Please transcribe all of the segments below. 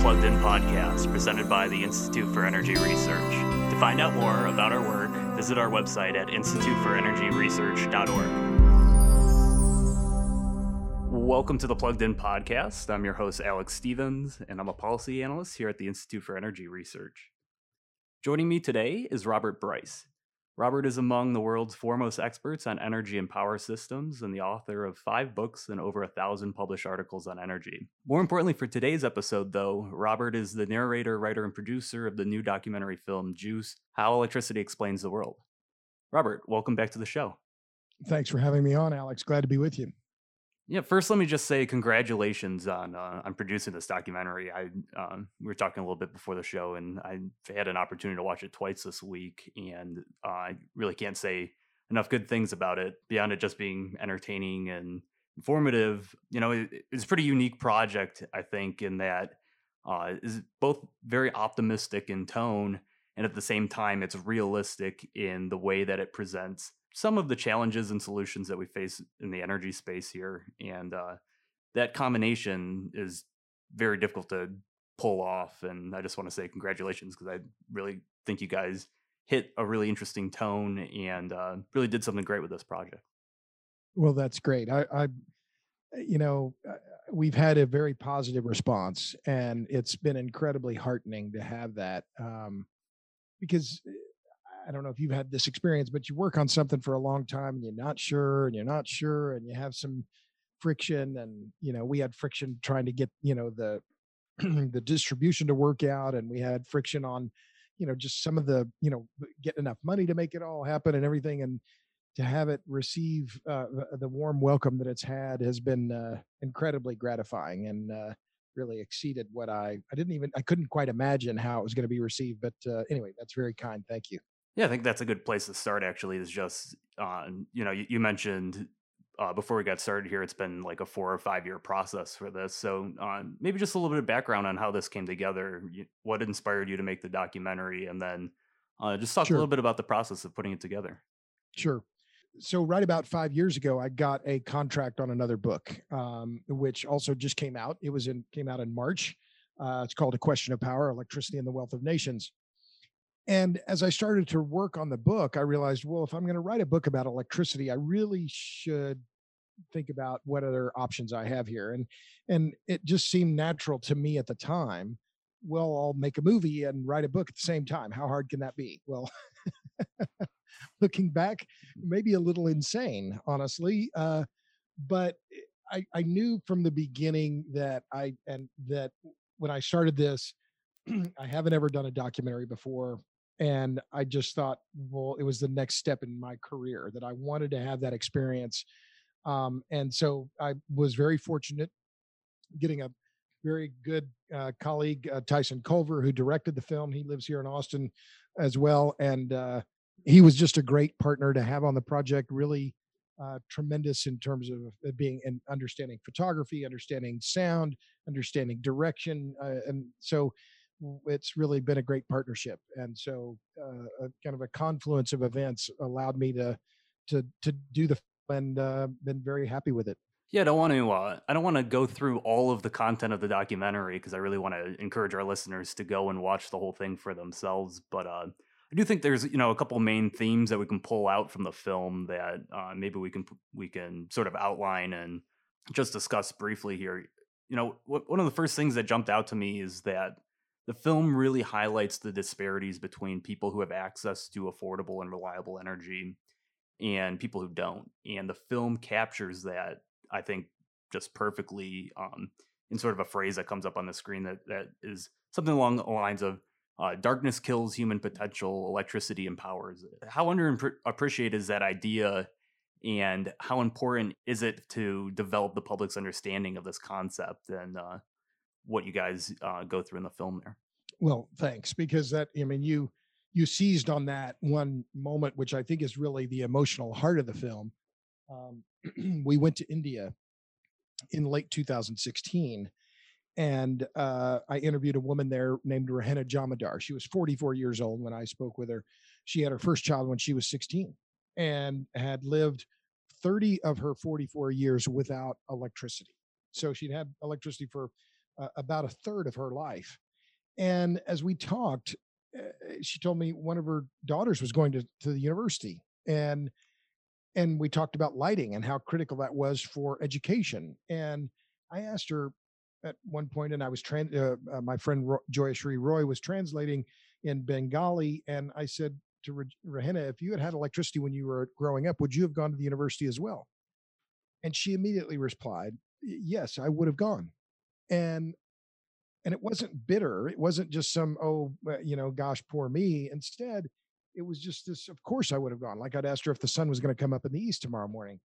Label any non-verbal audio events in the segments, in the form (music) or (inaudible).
Plugged In podcast presented by the Institute for Energy Research. To find out more about our work, visit our website at instituteforenergyresearch.org. Welcome to the Plugged In podcast. I'm your host, Alex Stevens, and I'm a policy analyst here at the Institute for Energy Research. Joining me today is Robert Bryce. Robert is among the world's foremost experts on energy and power systems and the author of five books and over a thousand published articles on energy. More importantly, for today's episode, though, Robert is the narrator, writer, and producer of the new documentary film Juice How Electricity Explains the World. Robert, welcome back to the show. Thanks for having me on, Alex. Glad to be with you. Yeah, first let me just say congratulations on uh, on producing this documentary. I um, we were talking a little bit before the show, and I had an opportunity to watch it twice this week, and uh, I really can't say enough good things about it beyond it just being entertaining and informative. You know, it, it's a pretty unique project, I think, in that uh, is both very optimistic in tone, and at the same time, it's realistic in the way that it presents some of the challenges and solutions that we face in the energy space here, and uh, that combination is very difficult to pull off. And I just want to say congratulations because I really think you guys hit a really interesting tone and uh, really did something great with this project. Well, that's great. I, I you know, uh, we've had a very positive response, and it's been incredibly heartening to have that um, because I don't know if you've had this experience, but you work on something for a long time and you're not sure and you're not sure and you have some friction and you know we had friction trying to get you know the (clears throat) the distribution to work out and we had friction on you know just some of the you know getting enough money to make it all happen and everything and to have it receive uh, the warm welcome that it's had has been uh, incredibly gratifying and uh, really exceeded what I I didn't even I couldn't quite imagine how it was going to be received. But uh, anyway, that's very kind. Thank you. Yeah, I think that's a good place to start. Actually, is just uh, you know you, you mentioned uh, before we got started here, it's been like a four or five year process for this. So uh, maybe just a little bit of background on how this came together, what inspired you to make the documentary, and then uh, just talk sure. a little bit about the process of putting it together. Sure. So right about five years ago, I got a contract on another book, um, which also just came out. It was in came out in March. Uh, it's called A Question of Power: Electricity and the Wealth of Nations. And as I started to work on the book, I realized, well, if I'm going to write a book about electricity, I really should think about what other options I have here. And and it just seemed natural to me at the time. Well, I'll make a movie and write a book at the same time. How hard can that be? Well, (laughs) (laughs) looking back, maybe a little insane, honestly. Uh, but I, I knew from the beginning that I and that when I started this, (clears throat) I haven't ever done a documentary before and i just thought well it was the next step in my career that i wanted to have that experience um, and so i was very fortunate getting a very good uh, colleague uh, tyson culver who directed the film he lives here in austin as well and uh, he was just a great partner to have on the project really uh, tremendous in terms of being and understanding photography understanding sound understanding direction uh, and so it's really been a great partnership and so uh, a, kind of a confluence of events allowed me to to to do the and uh, been very happy with it yeah, I don't want to. Uh, I don't want to go through all of the content of the documentary because I really want to encourage our listeners to go and watch the whole thing for themselves. But uh, I do think there's you know a couple main themes that we can pull out from the film that uh, maybe we can we can sort of outline and just discuss briefly here. You know, one of the first things that jumped out to me is that the film really highlights the disparities between people who have access to affordable and reliable energy and people who don't. And the film captures that, I think, just perfectly um, in sort of a phrase that comes up on the screen that, that is something along the lines of uh, darkness kills human potential, electricity empowers it. How underappreciated is that idea? And how important is it to develop the public's understanding of this concept? And uh, what you guys uh, go through in the film there. Well, thanks, because that I mean you you seized on that one moment, which I think is really the emotional heart of the film. Um, (clears throat) we went to India in late 2016, and uh, I interviewed a woman there named Rahena Jamadar. She was 44 years old when I spoke with her. She had her first child when she was 16, and had lived 30 of her 44 years without electricity. So she'd had electricity for uh, about a third of her life. And as we talked, uh, she told me one of her daughters was going to, to the university and and we talked about lighting and how critical that was for education. And I asked her at one point, and I was trans. Uh, uh, my friend Ro- Joyashree Roy was translating in Bengali, and I said to Re- Rahena, "If you had had electricity when you were growing up, would you have gone to the university as well?" And she immediately replied, "Yes, I would have gone." And and it wasn't bitter. It wasn't just some oh, you know, gosh, poor me. Instead, it was just this. Of course, I would have gone. Like I'd asked her if the sun was going to come up in the east tomorrow morning.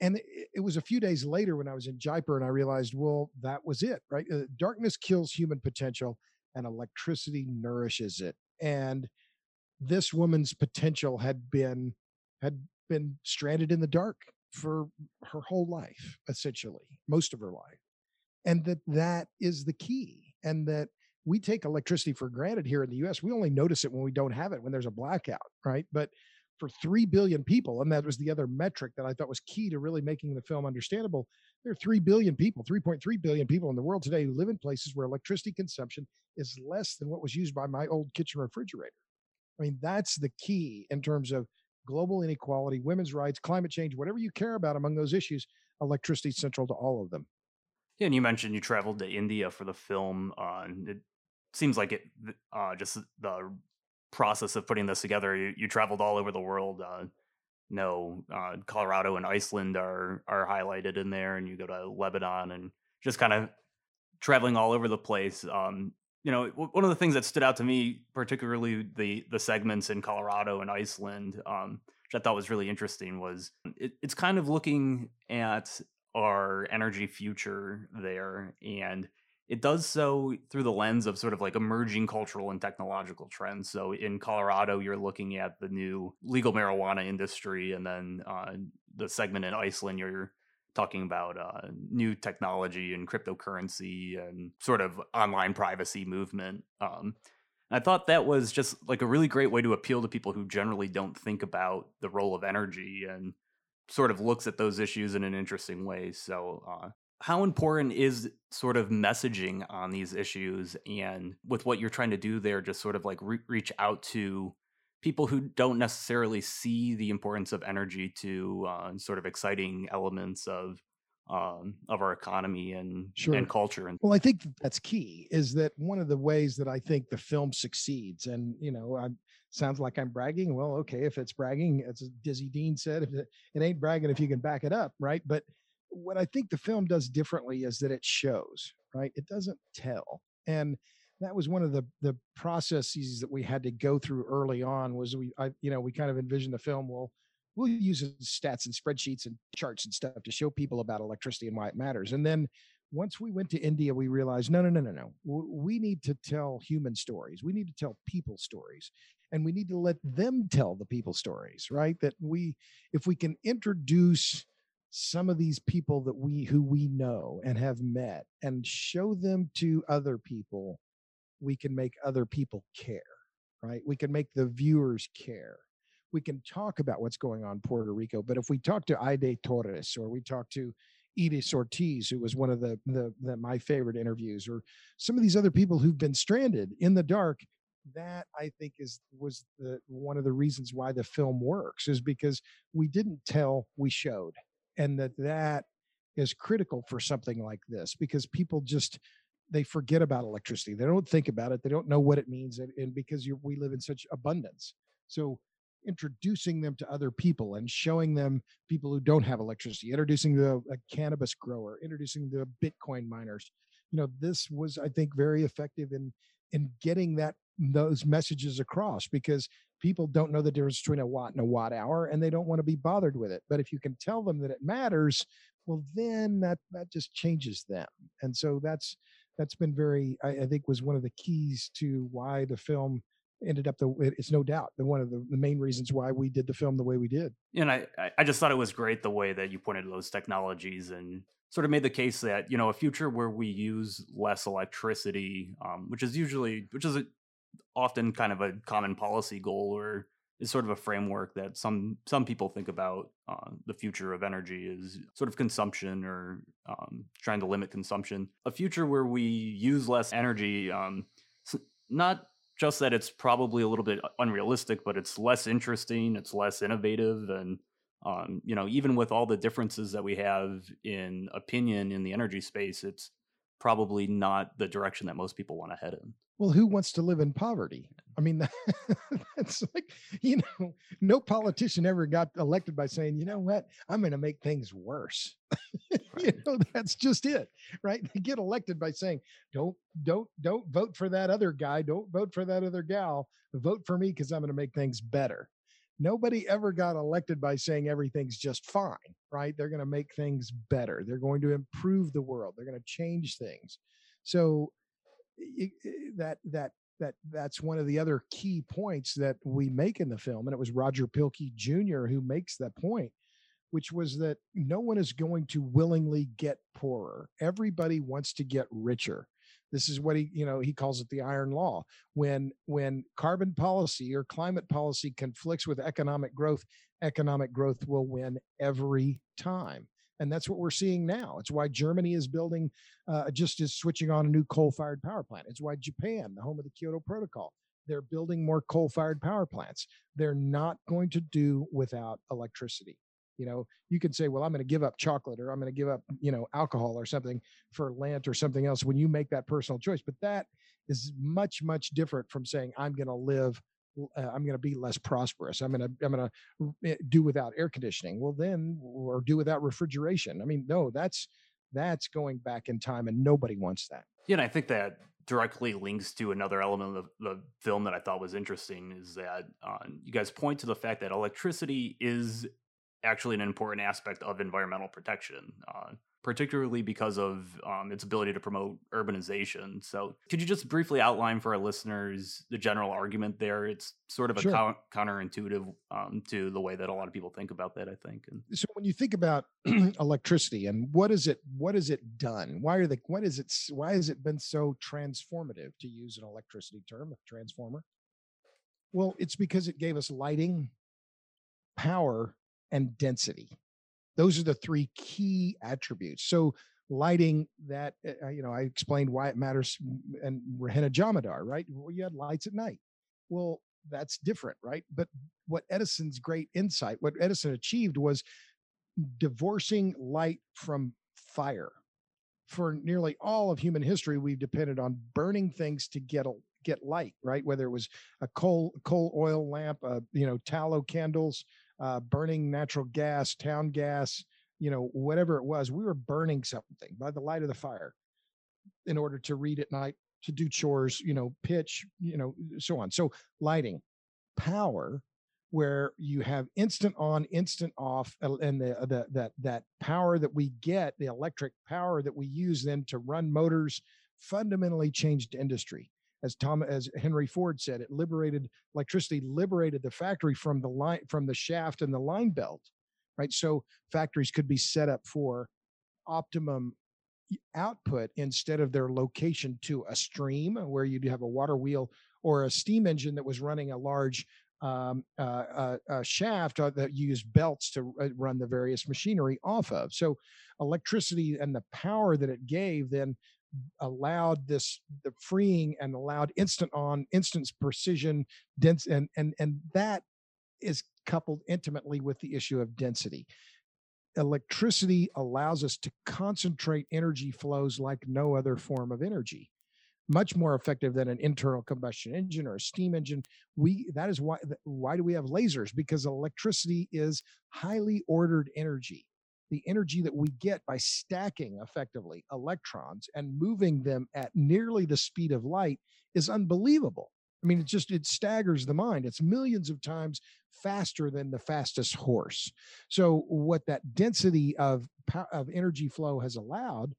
And it, it was a few days later when I was in Jaipur and I realized, well, that was it, right? Uh, darkness kills human potential, and electricity nourishes it. And this woman's potential had been had been stranded in the dark for her whole life essentially most of her life and that that is the key and that we take electricity for granted here in the US we only notice it when we don't have it when there's a blackout right but for 3 billion people and that was the other metric that I thought was key to really making the film understandable there are 3 billion people 3.3 billion people in the world today who live in places where electricity consumption is less than what was used by my old kitchen refrigerator I mean, that's the key in terms of global inequality, women's rights, climate change, whatever you care about among those issues, electricity is central to all of them. Yeah, and you mentioned you traveled to India for the film. Uh, and it seems like it uh, just the process of putting this together. You, you traveled all over the world. Uh, no, uh, Colorado and Iceland are are highlighted in there, and you go to Lebanon and just kind of traveling all over the place. Um, you know, one of the things that stood out to me, particularly the the segments in Colorado and Iceland, um, which I thought was really interesting, was it, it's kind of looking at our energy future there, and it does so through the lens of sort of like emerging cultural and technological trends. So in Colorado, you're looking at the new legal marijuana industry, and then uh, the segment in Iceland, you're talking about uh, new technology and cryptocurrency and sort of online privacy movement. Um, I thought that was just like a really great way to appeal to people who generally don't think about the role of energy and sort of looks at those issues in an interesting way. So, uh, how important is sort of messaging on these issues and with what you're trying to do there, just sort of like re- reach out to people who don't necessarily see the importance of energy to uh, sort of exciting elements of um, of our economy and sure. and culture. And well, I think that's key. Is that one of the ways that I think the film succeeds? And you know, I sounds like I'm bragging. Well, okay, if it's bragging, as Dizzy Dean said, if it, it ain't bragging if you can back it up, right? But what I think the film does differently is that it shows, right? It doesn't tell, and that was one of the the processes that we had to go through early on was we I, you know we kind of envisioned the film well we'll use stats and spreadsheets and charts and stuff to show people about electricity and why it matters. And then once we went to india we realized no no no no no. We need to tell human stories. We need to tell people stories. And we need to let them tell the people stories right? That we if we can introduce some of these people that we who we know and have met and show them to other people we can make other people care, right? We can make the viewers care. We can talk about what's going on in Puerto Rico, but if we talk to Aide Torres or we talk to Edith Ortiz, who was one of the, the, the my favorite interviews, or some of these other people who've been stranded in the dark, that I think is was the one of the reasons why the film works is because we didn't tell, we showed, and that that is critical for something like this because people just they forget about electricity. They don't think about it. They don't know what it means, and, and because we live in such abundance, so introducing them to other people and showing them people who don't have electricity, introducing the cannabis grower, introducing the Bitcoin miners. You know, this was, I think, very effective in in getting that those messages across because people don't know the difference between a watt and a watt hour and they don't want to be bothered with it. But if you can tell them that it matters, well, then that that just changes them. And so that's that's been very I, I, think was one of the keys to why the film ended up the it's no doubt the one of the, the main reasons why we did the film the way we did and i i just thought it was great the way that you pointed those technologies and sort of made the case that you know a future where we use less electricity um, which is usually which is a, often kind of a common policy goal or is sort of a framework that some some people think about uh, the future of energy is sort of consumption or um, trying to limit consumption. A future where we use less energy, um, not just that it's probably a little bit unrealistic, but it's less interesting, it's less innovative, and um, you know, even with all the differences that we have in opinion in the energy space, it's probably not the direction that most people want to head in. Well, who wants to live in poverty? I mean, (laughs) that's like, you know, no politician ever got elected by saying, you know what, I'm going to make things worse. (laughs) you know, that's just it, right? They get elected by saying, don't, don't, don't vote for that other guy. Don't vote for that other gal. Vote for me because I'm going to make things better. Nobody ever got elected by saying everything's just fine, right? They're going to make things better. They're going to improve the world. They're going to change things. So, that that that that's one of the other key points that we make in the film and it was roger pielke jr who makes that point which was that no one is going to willingly get poorer. Everybody wants to get richer. This is what he you know he calls it the iron law. When when carbon policy or climate policy conflicts with economic growth economic growth will win every time and that's what we're seeing now. It's why Germany is building, uh, just is switching on a new coal fired power plant. It's why Japan, the home of the Kyoto Protocol, they're building more coal fired power plants. They're not going to do without electricity. You know, you can say, well, I'm going to give up chocolate or I'm going to give up, you know, alcohol or something for Lent or something else when you make that personal choice. But that is much, much different from saying, I'm going to live uh, I'm going to be less prosperous. I'm going to I'm going to eh, do without air conditioning. Well, then or do without refrigeration. I mean, no, that's that's going back in time, and nobody wants that. Yeah, and I think that directly links to another element of the film that I thought was interesting is that uh, you guys point to the fact that electricity is actually an important aspect of environmental protection. Uh, particularly because of um, its ability to promote urbanization. So, could you just briefly outline for our listeners the general argument there? It's sort of a sure. counterintuitive um, to the way that a lot of people think about that. I think. And so, when you think about (clears throat) electricity and what is it, what has it done? Why are the what is it? Why has it been so transformative? To use an electricity term, a transformer. Well, it's because it gave us lighting, power, and density those are the three key attributes. So lighting that uh, you know i explained why it matters and Rahena Jamadar, right? Well, you had lights at night. Well that's different right? But what edison's great insight what edison achieved was divorcing light from fire. For nearly all of human history we've depended on burning things to get a, get light right? Whether it was a coal coal oil lamp uh, you know tallow candles uh, burning natural gas, town gas, you know, whatever it was, we were burning something by the light of the fire in order to read at night, to do chores, you know, pitch, you know, so on. So lighting, power, where you have instant on, instant off, and the, the that that power that we get, the electric power that we use then to run motors, fundamentally changed industry as Tom as Henry Ford said, it liberated electricity liberated the factory from the line from the shaft and the line belt, right? So factories could be set up for optimum output instead of their location to a stream where you'd have a water wheel or a steam engine that was running a large um, uh, uh, uh, shaft that used belts to uh, run the various machinery off of. So electricity and the power that it gave then allowed this the freeing and allowed instant on instant precision dense and and and that is coupled intimately with the issue of density. Electricity allows us to concentrate energy flows like no other form of energy. Much more effective than an internal combustion engine or a steam engine. We that is why why do we have lasers? Because electricity is highly ordered energy the energy that we get by stacking effectively electrons and moving them at nearly the speed of light is unbelievable. I mean, it just it staggers the mind. It's millions of times faster than the fastest horse. So what that density of of energy flow has allowed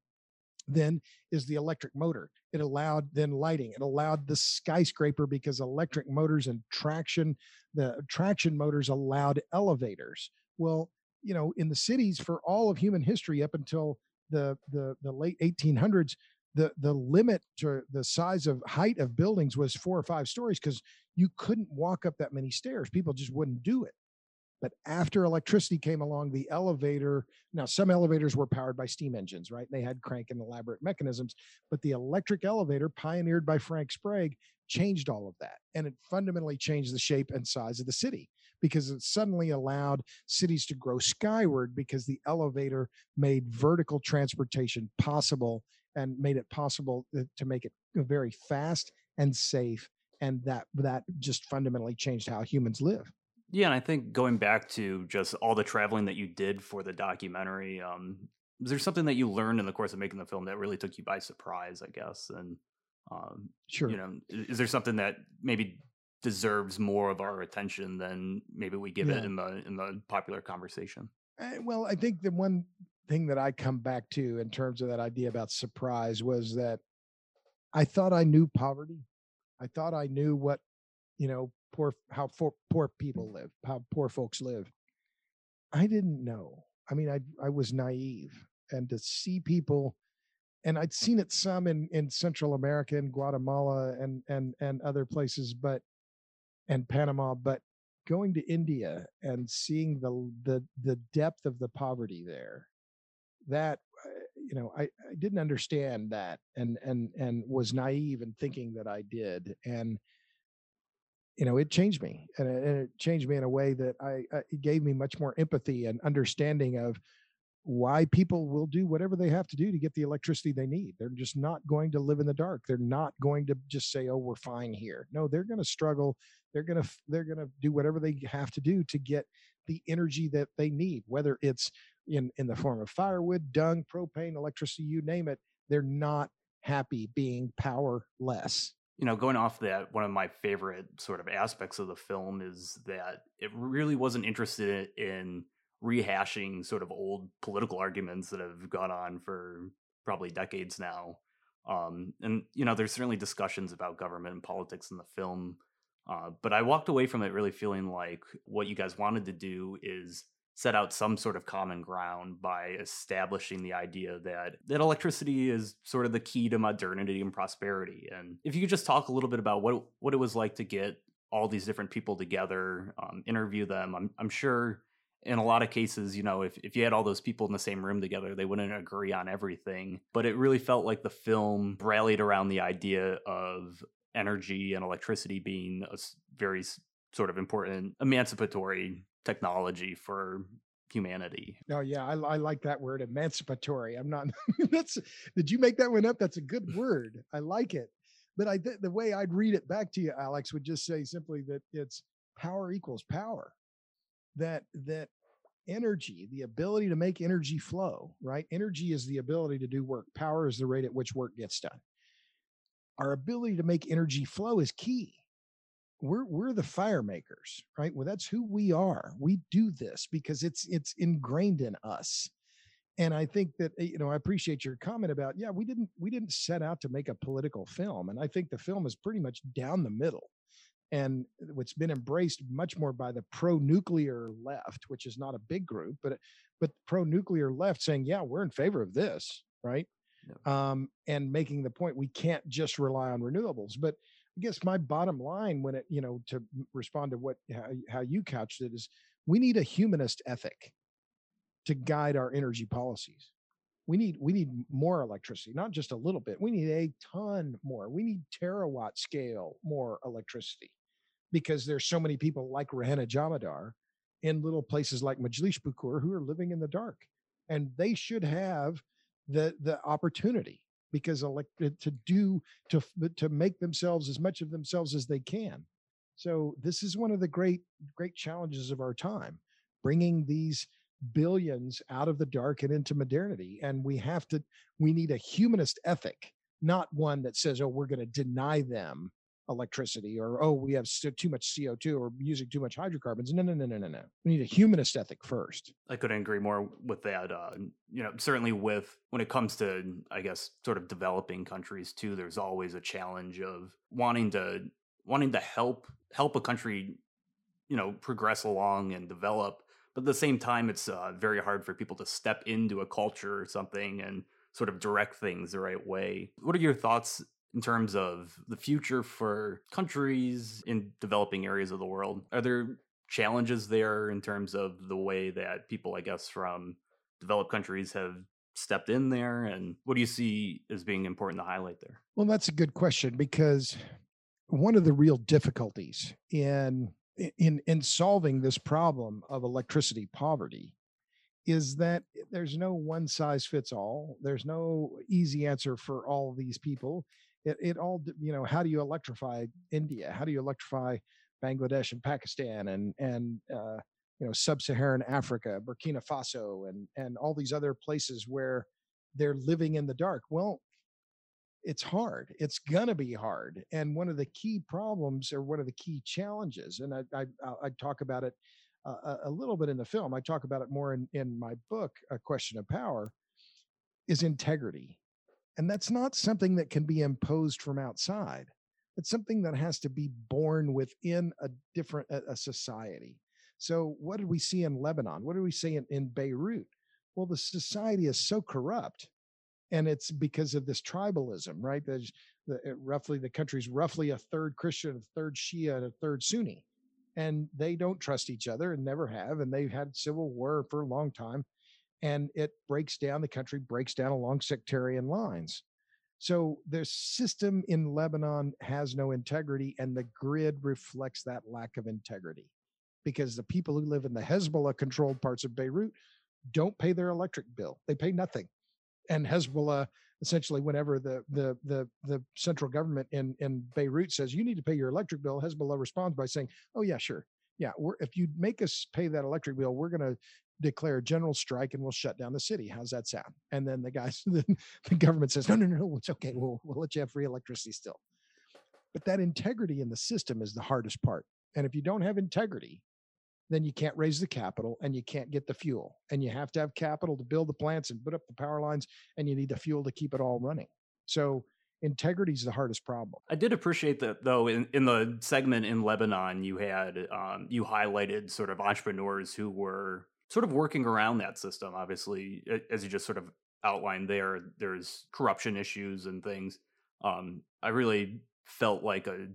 then is the electric motor. It allowed then lighting. It allowed the skyscraper because electric motors and traction, the traction motors allowed elevators. Well, you know in the cities for all of human history up until the the, the late 1800s the the limit to the size of height of buildings was four or five stories because you couldn't walk up that many stairs people just wouldn't do it But after electricity came along, the elevator, now some elevators were powered by steam engines, right? They had crank and elaborate mechanisms, but the electric elevator, pioneered by Frank Sprague, changed all of that. And it fundamentally changed the shape and size of the city because it suddenly allowed cities to grow skyward because the elevator made vertical transportation possible and made it possible to make it very fast and safe and that that just fundamentally changed how humans live. Yeah and i think going back to just all the traveling that you did for the documentary um was there something that you learned in the course of making the film that really took you by surprise i guess? And um sure. you know is there something that maybe deserves more of our attention than maybe we give yeah. it in the in the popular conversation uh, well i think the one thing that i come back to in terms of that idea about surprise was that i thought i knew poverty I thought I knew what, you know, poor how for, poor people live, how poor folks live. I didn't know. I mean, I I was naive, and to see people, and I'd seen it some in in Central America and Guatemala and and and other places, but and Panama, but going to India and seeing the the the depth of the poverty there, that uh, you know I, I didn't understand that and and and was naive in thinking that i did and you know it changed me and it, and it changed me in a way that I, I it gave me much more empathy and understanding of why people will do whatever they have to do to get the electricity they need they're just not going to live in the dark they're not going to just say oh we're fine here no they're going to struggle they're going to they're going to do whatever they have to do to get the energy that they need whether it's in, in the form of firewood, dung, propane, electricity, you name it. They're not happy being powerless. You know, going off that, one of my favorite sort of aspects of the film is that it really wasn't interested in rehashing sort of old political arguments that have gone on for probably decades now. Um, and you know, there's certainly discussions about government and politics in the film, uh, but I walked away from it really feeling like what you guys wanted to do is set out some sort of common ground by establishing the idea that that electricity is sort of the key to modernity and prosperity. And if you could just talk a little bit about what what it was like to get all these different people together, um, interview them, I'm I'm sure in a lot of cases, you know, if, if you had all those people in the same room together, they wouldn't agree on everything. But it really felt like the film rallied around the idea of energy and electricity being a very sort of important emancipatory technology for humanity. Oh yeah, I, I like that word emancipatory. I'm not. (laughs) that's did you make that one up? That's a good word. I like it. But I the way I'd read it back to you, Alex, would just say simply that it's power equals power. That that energy, the ability to make energy flow, right? Energy is the ability to do work. Power is the rate at which work gets done. Our ability to make energy flow is key we're we're the fire makers right well that's who we are we do this because it's it's ingrained in us and i think that eh, you know i appreciate your comment about yeah we didn't we didn't set out to make a political film and i think the film is pretty much down the middle and what's been embraced much more by the pro-nuclear left which is not a big group but but pro-nuclear left saying yeah we're in favor of this right um, and making the point we can't just rely on renewables but I guess my bottom line when it, you know, to respond to what how, how you couched it is we need a humanist ethic to guide our energy policies. We need we need more electricity, not just a little bit. We need a ton more. We need terawatt scale more electricity because there's so many people like Rahena Jamadar in little places like Majlispukur who are living in the dark. And they should have the the opportunity because elected uh, to do to to make themselves as much of themselves as they can so this is one of the great great challenges of our time bringing these billions out of the dark and into modernity and we have to we need a humanist ethic not one that says oh we're going to deny them electricity or oh we have too much co2 or using too much hydrocarbons. No no no no no no. We need a humanist ethic first. I couldn't agree more with that uh, you know certainly with when it comes to i guess sort of developing countries too there's always a challenge of wanting to wanting to help help a country you know progress along and develop but at the same time it's uh, very hard for people to step into a culture or something and sort of direct things the right way. What are your thoughts in terms of the future for countries in developing areas of the world? Are there challenges there in terms of the way that people, I guess, from developed countries have stepped in there? And what do you see as being important to highlight there? Well, that's a good question because one of the real difficulties in in in solving this problem of electricity poverty is that there's no one size fits all. There's no easy answer for all these people. It, it all, you know, how do you electrify India? How do you electrify Bangladesh and Pakistan and and uh, you know sub-Saharan Africa, Burkina Faso, and and all these other places where they're living in the dark. Well, it's hard. It's gonna be hard. And one of the key problems, or one of the key challenges, and I I, I talk about it uh, a little bit in the film. I talk about it more in in my book, A Question of Power, is integrity, and that's not something that can be imposed from outside. It's something that has to be born within a different a, society. So, what did we see in Lebanon? What did we see in, in Beirut? Well, the society is so corrupt, and it's because of this tribalism, right? There's the, roughly the country's roughly a third Christian, a third Shia, and a third Sunni, and they don't trust each other and never have, and they've had civil war for a long time, and it breaks down the country, breaks down along sectarian lines. So the system in Lebanon has no integrity, and the grid reflects that lack of integrity because the people who live in the Hezbollah controlled parts of Beirut don't pay their electric bill. They pay nothing. And Hezbollah essentially whenever the the the the central government in in Beirut says you need to pay your electric bill, Hezbollah responds by saying, "Oh yeah, sure. Yeah, if you make us pay that electric bill, we're going to declare a general strike and we'll shut down the city. How's that sound? And then the guys, (laughs) the, the government says, no, no, no, it's okay. We'll, we'll let you have free electricity still. But that integrity in the system is the hardest part. And if you don't have integrity, then you can't raise the capital and you can't get the fuel. And you have to have capital to build the plants and put up the power lines, and you need the fuel to keep it all running. So integrity is the hardest problem. I did appreciate that though. In, in the segment in Lebanon, you had um, you highlighted sort of entrepreneurs who were sort of working around that system. Obviously, as you just sort of outlined there, there's corruption issues and things. Um, I really felt like a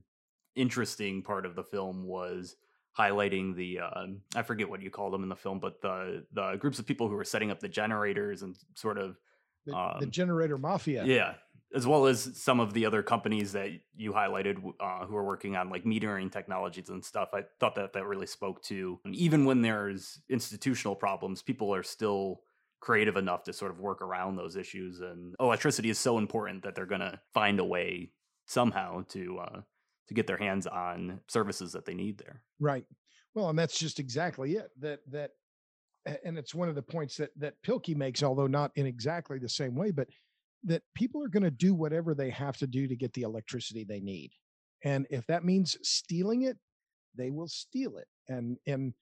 interesting part of the film was highlighting the uh, I forget what you call them in the film, but the the groups of people who were setting up the generators and sort of the, um, the generator mafia. Yeah, as well as some of the other companies that you highlighted uh, who are working on like metering technologies and stuff. I thought that that really spoke to even when there's institutional problems, people are still creative enough to sort of work around those issues. And electricity is so important that they're going to find a way somehow to uh, to get their hands on services that they need there. Right. Well, and that's just exactly it. That that and it's one of the points that that Pielke makes, although not in exactly the same way, but that people are going to do whatever they have to do to get the electricity they need. And if that means stealing it, they will steal it. And and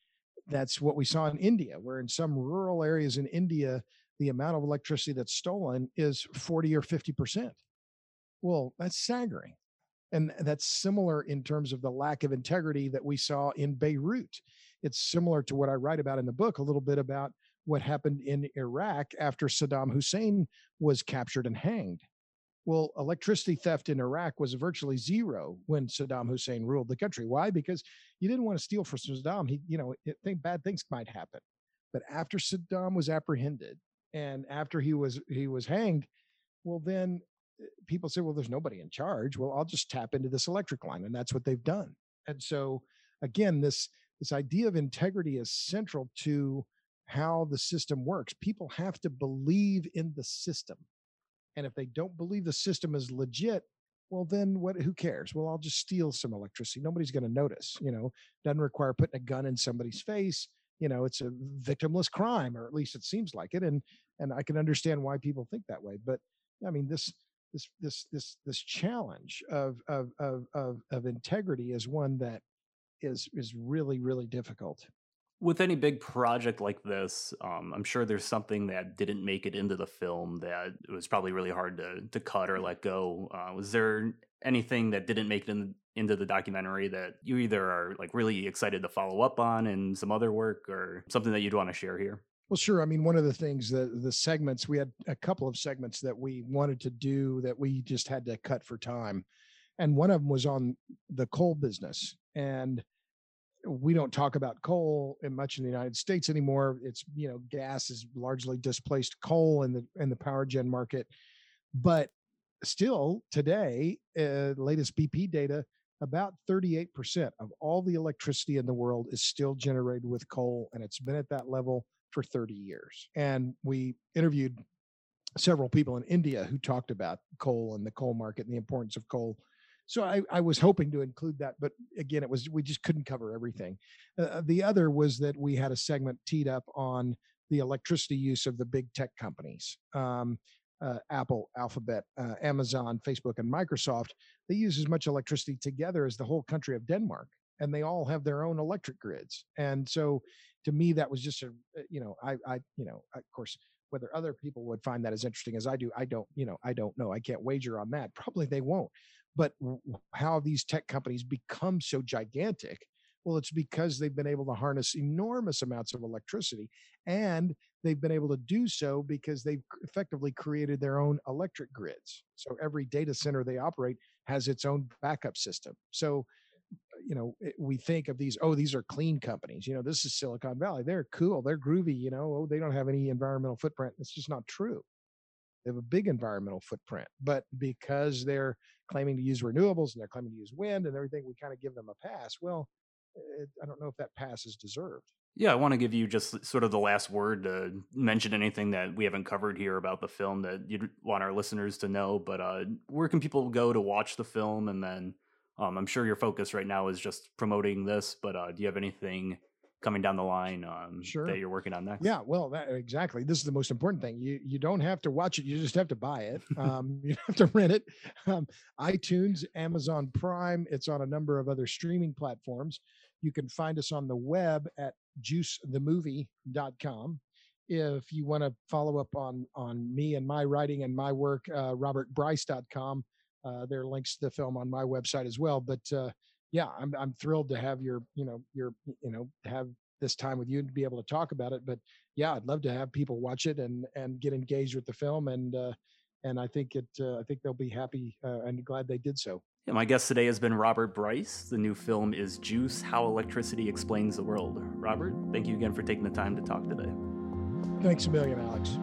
that's what we saw in India, where in some rural areas in India, the amount of electricity that's stolen is 40 or 50%. Well, that's staggering. And that's similar in terms of the lack of integrity that we saw in Beirut. It's similar to what I write about in the book, a little bit about what happened in Iraq after Saddam Hussein was captured and hanged. Well, electricity theft in Iraq was virtually zero when Saddam Hussein ruled the country. Why? Because you didn't want to steal from Saddam. He, you know, it, think bad things might happen. But after Saddam was apprehended and after he was he was hanged, well, then eh, people say, well, there's nobody in charge. Well, I'll just tap into this electric line, and that's what they've done. And so, again, this this idea of integrity is central to how the system works. People have to believe in the system. And if they don't believe the system is legit, well then what who cares? Well, I'll just steal some electricity. Nobody's going to notice, you know. Doesn't require putting a gun in somebody's face. You know, it's a victimless crime or at least it seems like it and and I can understand why people think that way. But I mean, this this this this this challenge of of of of, of integrity is one that is is really really difficult with any big project like this, um, I'm sure there's something that didn't make it into the film that it was probably really hard to to cut or let go. Uh, was there anything that didn't make it in, into the documentary that you either are like really excited to follow up on in some other work or something that you'd want to share here? Well, sure. I mean, one of the things that the segments we had a couple of segments that we wanted to do that we just had to cut for time, and one of them was on the coal business and we don't talk about coal in much in the United States anymore. It's you know gas has largely displaced coal in the in the power gen market, but still today, uh, latest BP data, about 38% of all the electricity in the world is still generated with coal, and it's been at that level for 30 years. And we interviewed several people in India who talked about coal and the coal market and the importance of coal. So I, I was hoping to include that, but again, it was we just couldn't cover everything. Uh, uh, the other was that we had a segment teed up on the electricity use of the big tech companies. Um, uh, Apple, Alphabet, uh, Amazon, Facebook, and Microsoft, they use as much electricity together as the whole country of Denmark, and they all have their own electric grids. And so, to me, that was just a, uh, you know, I, I, you know, of course, whether other people would find that as interesting as I do, I don't, you know, I don't know. I can't wager on that. Probably they won't. But how these tech companies become so gigantic? Well, it's because they've been able to harness enormous amounts of electricity and they've been able to do so because they've effectively created their own electric grids. So every data center they operate has its own backup system. So you know we think of these oh these are clean companies you know this is silicon valley they're cool they're groovy you know oh they don't have any environmental footprint it's just not true they have a big environmental footprint but because they're claiming to use renewables and they're claiming to use wind and everything we kind of give them a pass well it, i don't know if that pass is deserved yeah, I want to give you just sort of the last word to mention anything that we haven't covered here about the film that you'd want our listeners to know. But uh, where can people go to watch the film? And then um, I'm sure your focus right now is just promoting this, but uh, do you have anything coming down the line um, sure. that you're working on next? Yeah, well, that, exactly. This is the most important thing. You you don't have to watch it; you just have to buy it. (laughs) Um, you have to rent it. Um, iTunes, Amazon Prime. It's on a number of other streaming platforms. You can find us on the web at juicethemovie.com. If you want to follow up on on me and my writing and my work, uh, robertbryce.com. Uh, there are links to the film on my website as well. But uh, yeah, I'm I'm thrilled to have your you know your you know have this time with you and to be able to talk about it. But yeah, I'd love to have people watch it and and get engaged with the film and uh, and I think it uh, I think they'll be happy uh, and glad they did so. Yeah, my guest today has been Robert Bryce. The new film is Juice How Electricity Explains the World. Robert, thank you again for taking the time to talk today. Thanks a million, Alex.